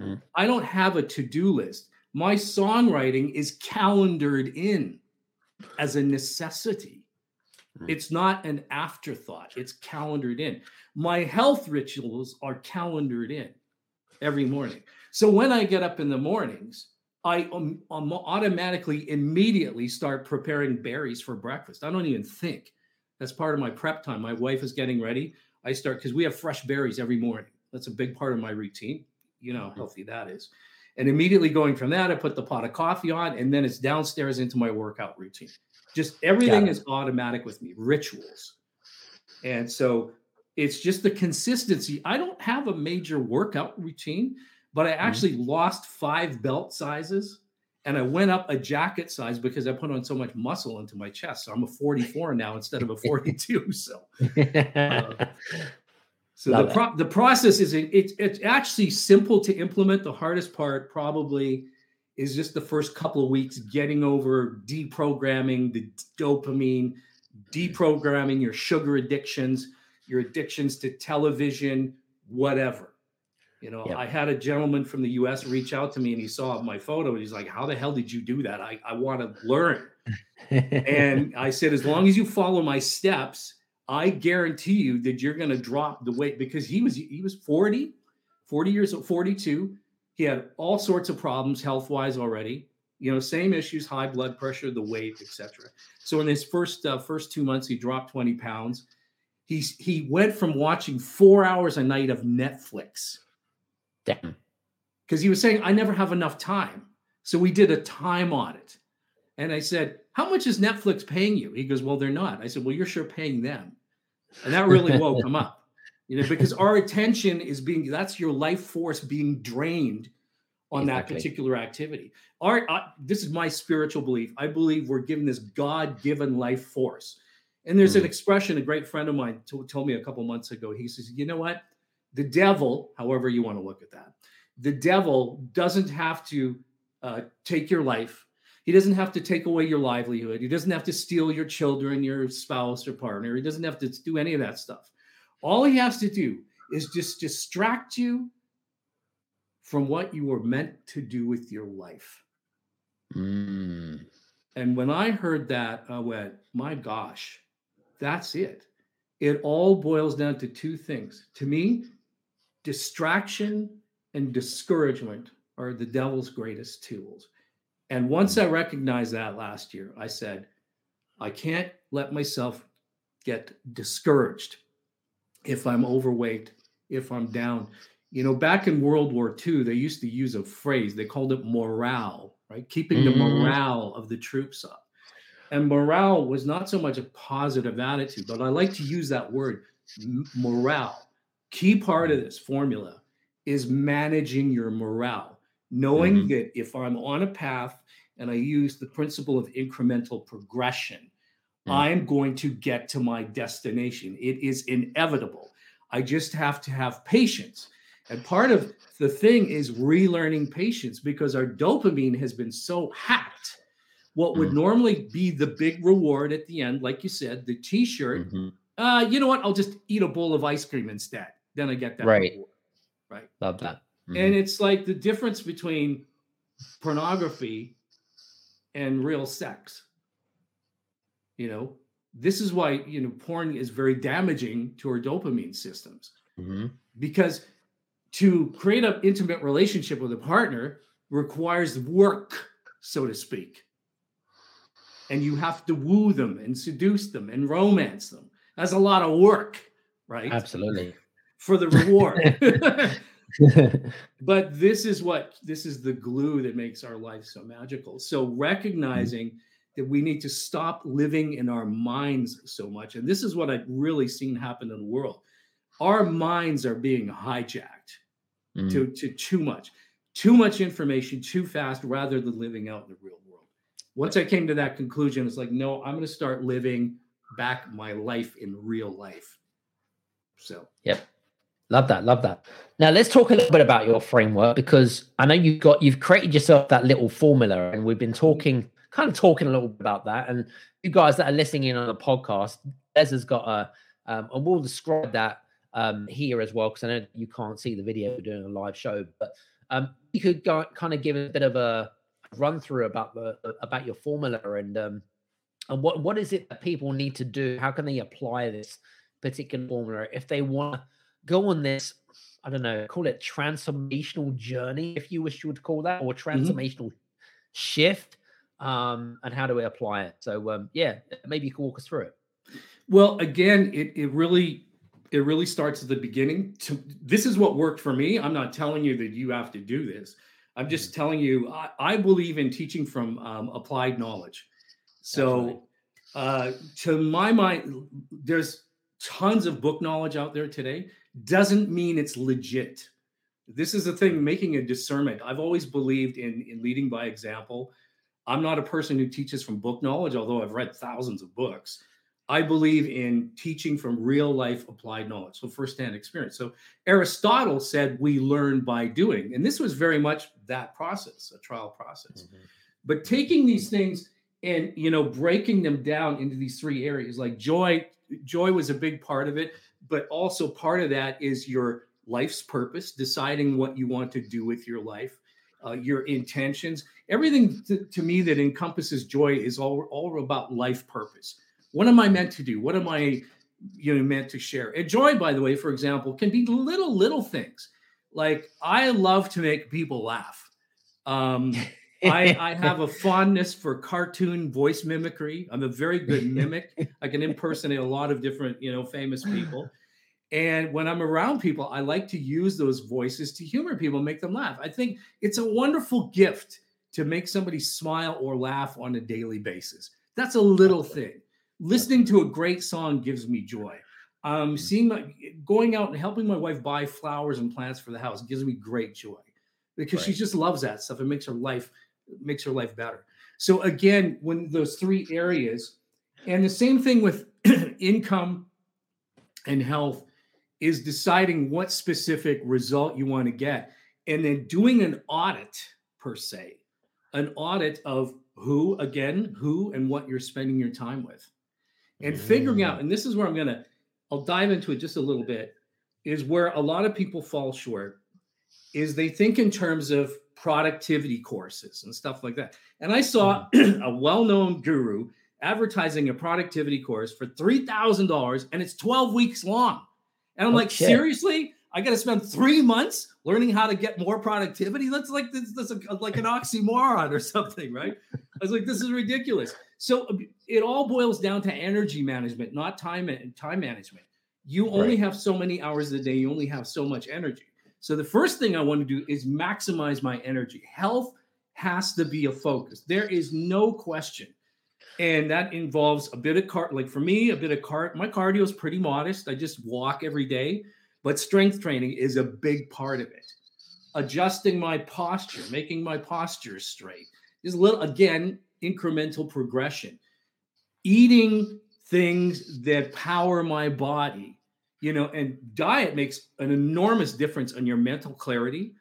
Mm-hmm. I don't have a to do list. My songwriting is calendared in as a necessity. Mm-hmm. It's not an afterthought, it's calendared in. My health rituals are calendared in every morning. So when I get up in the mornings, I um, um, automatically immediately start preparing berries for breakfast. I don't even think. That's part of my prep time. My wife is getting ready. I start because we have fresh berries every morning. That's a big part of my routine. You know how mm-hmm. healthy that is. And immediately going from that, I put the pot of coffee on, and then it's downstairs into my workout routine. Just everything is automatic with me, rituals. And so it's just the consistency. I don't have a major workout routine but I mm-hmm. actually mm-hmm. lost five belt sizes and I went up a jacket size because I put on so much muscle into my chest. So I'm a 44 now instead of a 42. So, uh, so the pro- the process is it, it's it's actually simple to implement. The hardest part probably is just the first couple of weeks getting over deprogramming the dopamine, deprogramming your sugar addictions, your addictions to television, whatever. You know, yep. I had a gentleman from the US reach out to me and he saw my photo and he's like, How the hell did you do that? I, I want to learn. and I said, As long as you follow my steps, I guarantee you that you're going to drop the weight because he was he was 40, 40 years old, 42. He had all sorts of problems health wise already. You know, same issues, high blood pressure, the weight, etc. So in his first uh, first two months, he dropped 20 pounds. He's he went from watching four hours a night of Netflix Damn. Because he was saying, I never have enough time. So we did a time audit. And I said, How much is Netflix paying you? He goes, Well, they're not. I said, Well, you're sure paying them. And that really woke him up. You know, because our attention is being that's your life force being drained on exactly. that particular activity. Our uh, this is my spiritual belief. I believe we're given this God-given life force. And there's mm. an expression a great friend of mine t- told me a couple months ago. He says, "You know what? The devil, however you want to look at that, the devil doesn't have to uh, take your life. He doesn't have to take away your livelihood. He doesn't have to steal your children, your spouse, or partner. He doesn't have to do any of that stuff. All he has to do is just distract you from what you were meant to do with your life. Mm. And when I heard that, I went, my gosh, that's it. It all boils down to two things. To me, distraction and discouragement are the devil's greatest tools. And once I recognized that last year, I said, I can't let myself get discouraged if I'm overweight, if I'm down. You know, back in World War II, they used to use a phrase, they called it morale, right? Keeping mm-hmm. the morale of the troops up. And morale was not so much a positive attitude, but I like to use that word morale. Key part of this formula is managing your morale, knowing mm-hmm. that if I'm on a path and I use the principle of incremental progression, mm-hmm. I'm going to get to my destination. It is inevitable. I just have to have patience. And part of the thing is relearning patience because our dopamine has been so hacked what would mm-hmm. normally be the big reward at the end, like you said, the T-shirt. Mm-hmm. Uh, you know what? I'll just eat a bowl of ice cream instead. Then I get that right. Reward, right. Love that. Mm-hmm. And it's like the difference between pornography and real sex. You know, this is why you know porn is very damaging to our dopamine systems mm-hmm. because to create an intimate relationship with a partner requires work, so to speak and you have to woo them and seduce them and romance them. That's a lot of work, right? Absolutely. For the reward. but this is what this is the glue that makes our life so magical. So recognizing mm-hmm. that we need to stop living in our minds so much. And this is what I've really seen happen in the world. Our minds are being hijacked mm-hmm. to, to too much, too much information too fast rather than living out in the real world. once I came to that conclusion, it's like, no, I'm going to start living back my life in real life. So, yep. Love that. Love that. Now let's talk a little bit about your framework because I know you've got you've created yourself that little formula, and we've been talking, kind of talking a little bit about that. And you guys that are listening in on the podcast, Les has got a, um, and we'll describe that um, here as well because I know you can't see the video we're doing a live show, but um, you could go, kind of give a bit of a run through about the about your formula and um and what what is it that people need to do? How can they apply this particular formula if they want to go on this? I don't know, call it transformational journey, if you wish you would call that, or mm-hmm. transformational mm-hmm. shift. Um, and how do we apply it? So um, yeah, maybe you can walk us through it. Well, again, it it really it really starts at the beginning. To, this is what worked for me. I'm not telling you that you have to do this. I'm just mm-hmm. telling you, I, I, believe in teaching from um, applied knowledge. So, uh, to my mind, there's tons of book knowledge out there today. Doesn't mean it's legit. This is the thing, making a discernment. I've always believed in, in leading by example. I'm not a person who teaches from book knowledge, although I've read thousands of books. I believe in teaching from real life applied knowledge, so firsthand experience. So Aristotle said we learn by doing, and this was very much that process, a trial process. Mm-hmm. But taking these things and you know breaking them down into these three areas, like joy, joy was a big part of it, but also part of that is your life's purpose, deciding what you want to do with your life, uh, your intentions, everything to, to me that encompasses joy is all all about life purpose what am I meant to do? What am I, you know, meant to share? And joy, by the way, for example, can be little, little things. Like I love to make people laugh. Um, I, I have a fondness for cartoon voice mimicry. I'm a very good mimic. I can impersonate a lot of different, you know, famous people. And when I'm around people, I like to use those voices to humor people, make them laugh. I think it's a wonderful gift to make somebody smile or laugh on a daily basis. That's a little thing listening to a great song gives me joy. Um, mm. seeing my going out and helping my wife buy flowers and plants for the house gives me great joy because right. she just loves that stuff. It makes her life makes her life better. So again, when those three areas, and the same thing with income and health, is deciding what specific result you want to get, and then doing an audit per se an audit of who, again, who and what you're spending your time with. And figuring out, mm. and this is where I'm going to, I'll dive into it just a little bit, is where a lot of people fall short is they think in terms of productivity courses and stuff like that. And I saw mm-hmm. a well-known guru advertising a productivity course for $3,000 and it's 12 weeks long. And I'm like, seriously? I got to spend three months learning how to get more productivity. That's like this, that's a, like an oxymoron or something, right? I was like, this is ridiculous. So uh, it all boils down to energy management, not time time management. You only right. have so many hours a day. You only have so much energy. So the first thing I want to do is maximize my energy. Health has to be a focus. There is no question. And that involves a bit of cart, like for me, a bit of cart. My cardio is pretty modest. I just walk every day, but strength training is a big part of it. Adjusting my posture, making my posture straight is a little, again, incremental progression. Eating things that power my body, you know, and diet makes an enormous difference on your mental clarity.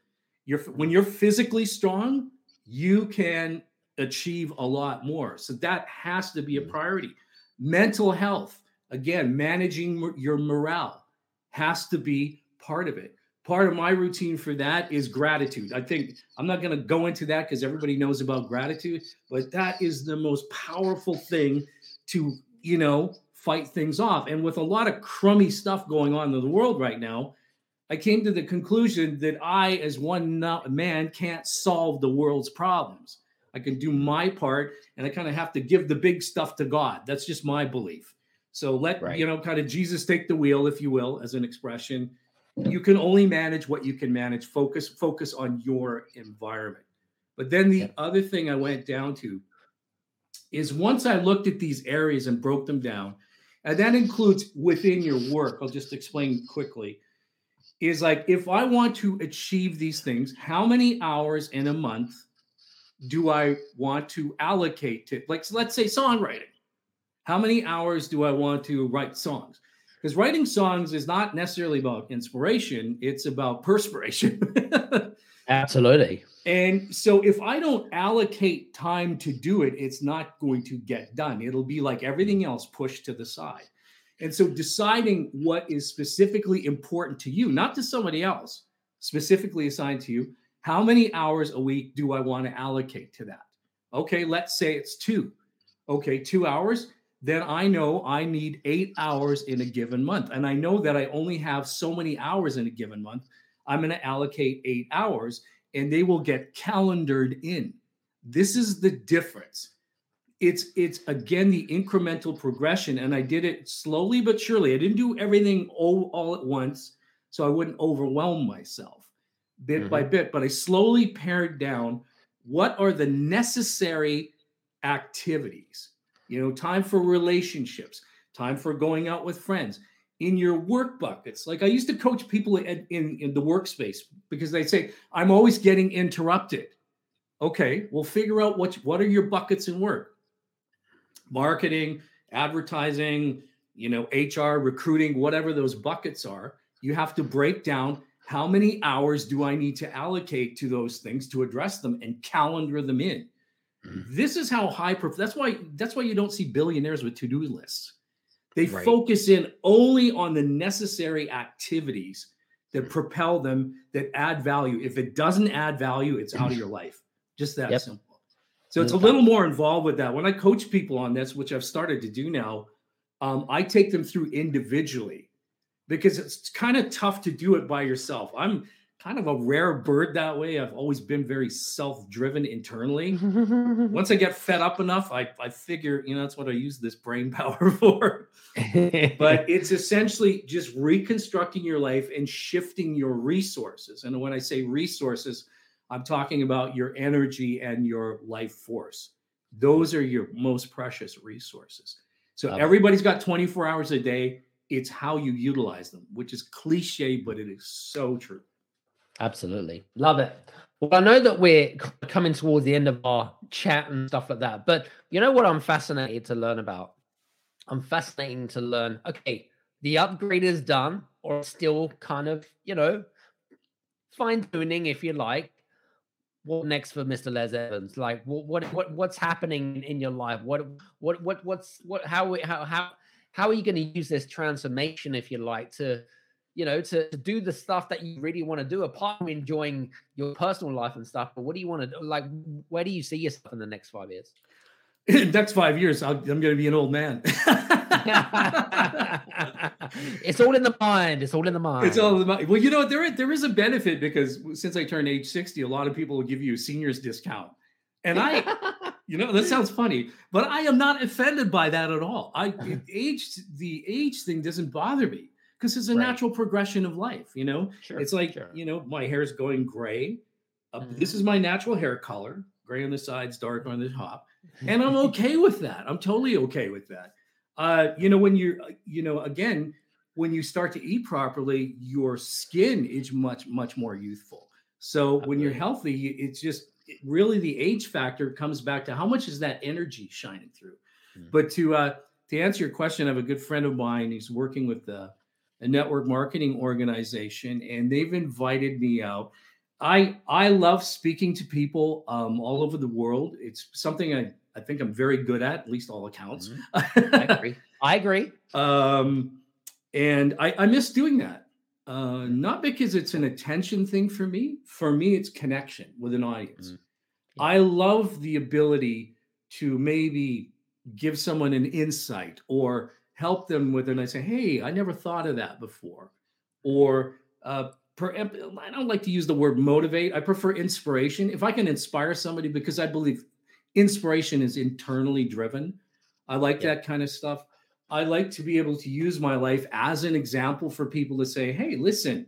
You're, when you're physically strong, you can achieve a lot more. So that has to be a mm. priority. Mental health, again, managing your morale has to be part of it. Part of my routine for that is gratitude. I think I'm not going to go into that because everybody knows about gratitude, but that is the most powerful thing to, you know, fight things off. And with a lot of crummy stuff going on in the world right now, I came to the conclusion that I, as one man, can't solve the world's problems. I can do my part, and I kind of have to give the big stuff to God. That's just my belief. So let right. you know, kind of Jesus take the wheel, if you will, as an expression. You can only manage what you can manage. Focus, focus on your environment. But then the yeah. other thing I went down to is once I looked at these areas and broke them down, and that includes within your work. I'll just explain quickly. Is like if I want to achieve these things, how many hours in a month do I want to allocate to, like, so let's say songwriting? How many hours do I want to write songs? Because writing songs is not necessarily about inspiration, it's about perspiration. Absolutely. And so if I don't allocate time to do it, it's not going to get done. It'll be like everything else pushed to the side. And so deciding what is specifically important to you, not to somebody else, specifically assigned to you, how many hours a week do I want to allocate to that? Okay, let's say it's two. Okay, two hours. Then I know I need eight hours in a given month. And I know that I only have so many hours in a given month. I'm going to allocate eight hours and they will get calendared in. This is the difference. It's it's again the incremental progression, and I did it slowly but surely. I didn't do everything all, all at once, so I wouldn't overwhelm myself bit mm-hmm. by bit, but I slowly pared down what are the necessary activities. You know, time for relationships, time for going out with friends. In your work buckets, like I used to coach people in, in, in the workspace because they say, I'm always getting interrupted. Okay, well, figure out what, what are your buckets in work? Marketing, advertising, you know, HR, recruiting, whatever those buckets are. You have to break down how many hours do I need to allocate to those things to address them and calendar them in? Mm-hmm. This is how high prof- that's why that's why you don't see billionaires with to-do lists. They right. focus in only on the necessary activities that propel them that add value. If it doesn't add value, it's out of your life. Just that yep. simple. So it's a little more involved with that. When I coach people on this, which I've started to do now, um, I take them through individually because it's kind of tough to do it by yourself. I'm kind of a rare bird that way. I've always been very self-driven internally. Once I get fed up enough, I, I figure, you know, that's what I use this brain power for. but it's essentially just reconstructing your life and shifting your resources. And when I say resources, I'm talking about your energy and your life force. Those are your most precious resources. So everybody's got 24 hours a day it's how you utilize them, which is cliche, but it is so true. Absolutely. Love it. Well, I know that we're coming towards the end of our chat and stuff like that, but you know what I'm fascinated to learn about? I'm fascinated to learn, okay, the upgrade is done or still kind of, you know, fine tuning if you like. what next for Mr. Les Evans? Like, what, what, what, what's happening in your life? What, what, what, what's, what, how, how, how, how are you going to use this transformation, if you like, to, you know, to, to do the stuff that you really want to do, apart from enjoying your personal life and stuff? But what do you want to do? Like, where do you see yourself in the next five years? next five years, i am going to be an old man. it's all in the mind. It's all in the mind. It's all in the mind. Well, you know, there there is a benefit because since I turned age 60, a lot of people will give you a senior's discount. And I, you know, that sounds funny, but I am not offended by that at all. I age the age thing doesn't bother me because it's a right. natural progression of life. You know, sure, it's like sure. you know, my hair is going gray. Uh, mm-hmm. This is my natural hair color: gray on the sides, dark on the top, and I'm okay with that. I'm totally okay with that. Uh, you know, when you're, uh, you know, again, when you start to eat properly, your skin is much, much more youthful. So when you're healthy, it's just it really the age factor comes back to how much is that energy shining through. Mm-hmm. But to uh, to answer your question, I have a good friend of mine. He's working with the, a network marketing organization, and they've invited me out. I I love speaking to people um, all over the world. It's something I I think I'm very good at, at least all accounts. Mm-hmm. I agree. I agree. Um, and I, I miss doing that. Uh, not because it's an attention thing for me. For me, it's connection with an audience. Mm-hmm. Yeah. I love the ability to maybe give someone an insight or help them with, it and I say, "Hey, I never thought of that before," or uh, per, I don't like to use the word motivate. I prefer inspiration. If I can inspire somebody, because I believe inspiration is internally driven. I like yeah. that kind of stuff. I like to be able to use my life as an example for people to say, "Hey, listen,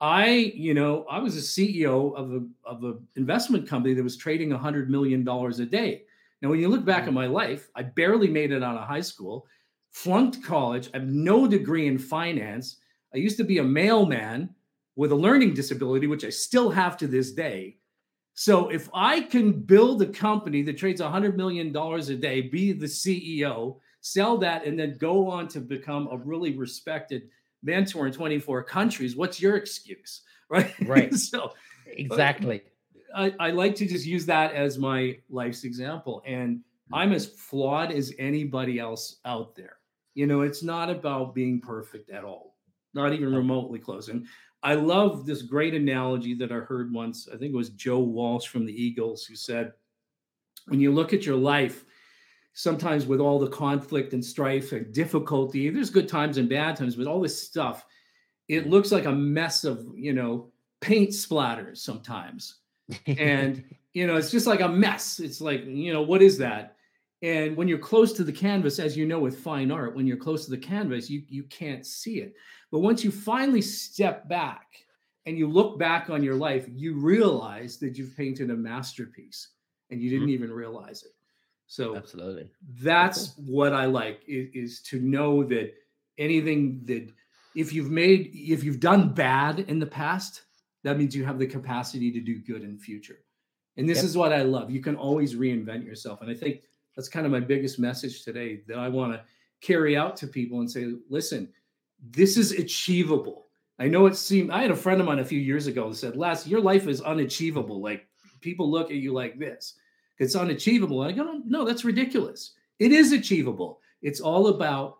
I, you know, I was a CEO of a of an investment company that was trading hundred million dollars a day. Now, when you look back mm-hmm. at my life, I barely made it out of high school, flunked college, I have no degree in finance. I used to be a mailman with a learning disability, which I still have to this day. So if I can build a company that trades $100 million a day, be the CEO, sell that, and then go on to become a really respected mentor in 24 countries, what's your excuse? Right. Right. so exactly. I, I like to just use that as my life's example. And hmm. I'm as flawed as anybody else out there. You know, it's not about being perfect at all, not even remotely close. And I love this great analogy that I heard once. I think it was Joe Walsh from the Eagles who said, when you look at your life, sometimes with all the conflict and strife and difficulty, there's good times and bad times, but all this stuff, it looks like a mess of, you know, paint splatters sometimes. and, you know, it's just like a mess. It's like, you know, what is that? And when you're close to the canvas, as you know with fine art, when you're close to the canvas, you you can't see it. But once you finally step back and you look back on your life, you realize that you've painted a masterpiece and you didn't mm-hmm. even realize it. So absolutely, that's cool. what I like is, is to know that anything that if you've made if you've done bad in the past, that means you have the capacity to do good in the future. And this yep. is what I love. You can always reinvent yourself. And I think that's kind of my biggest message today that I want to carry out to people and say, listen, this is achievable. I know it seemed, I had a friend of mine a few years ago that said, Les, your life is unachievable. Like people look at you like this. It's unachievable. And I go, no, that's ridiculous. It is achievable. It's all about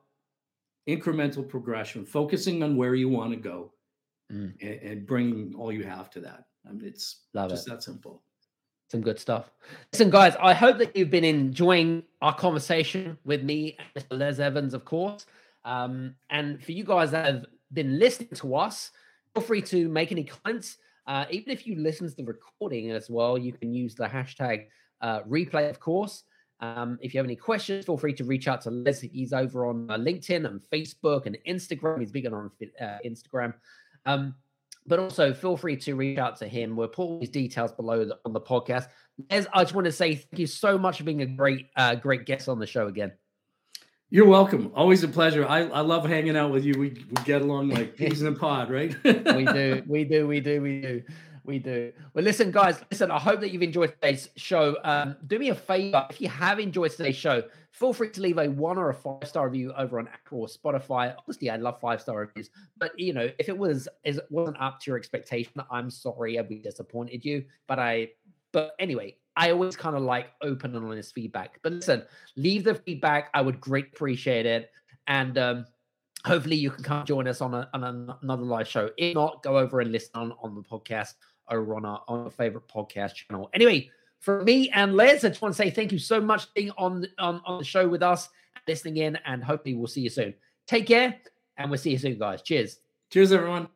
incremental progression, focusing on where you want to go mm. and, and, bringing all you have to that. I mean, it's Love just it. that simple. Some good stuff. Listen, guys, I hope that you've been enjoying our conversation with me Mr. Les Evans, of course. Um, and for you guys that have been listening to us, feel free to make any comments. Uh, even if you listen to the recording as well, you can use the hashtag uh, replay, of course. Um, if you have any questions, feel free to reach out to Les. He's over on uh, LinkedIn and Facebook and Instagram. He's big on uh, Instagram. Um, but also feel free to reach out to him. We'll put all these details below the, on the podcast. As I just want to say thank you so much for being a great, uh, great guest on the show again. You're welcome. Always a pleasure. I, I love hanging out with you. We, we get along like peas in a pod, right? we do. We do. We do. We do. We do. Well, listen, guys, listen, I hope that you've enjoyed today's show. Um, do me a favor. If you have enjoyed today's show, feel free to leave a one or a five star review over on Apple or Spotify. Obviously, I love five star reviews, but you know, if it was is wasn't up to your expectation, I'm sorry, we disappointed you. But I But anyway, I always kind of like open and honest feedback. But listen, leave the feedback. I would great appreciate it. And um, hopefully you can come join us on, a, on a, another live show. If not, go over and listen on, on the podcast over on our, on our favorite podcast channel. Anyway, for me and Les, I just want to say thank you so much for being on, on, on the show with us, listening in, and hopefully we'll see you soon. Take care, and we'll see you soon, guys. Cheers. Cheers, everyone.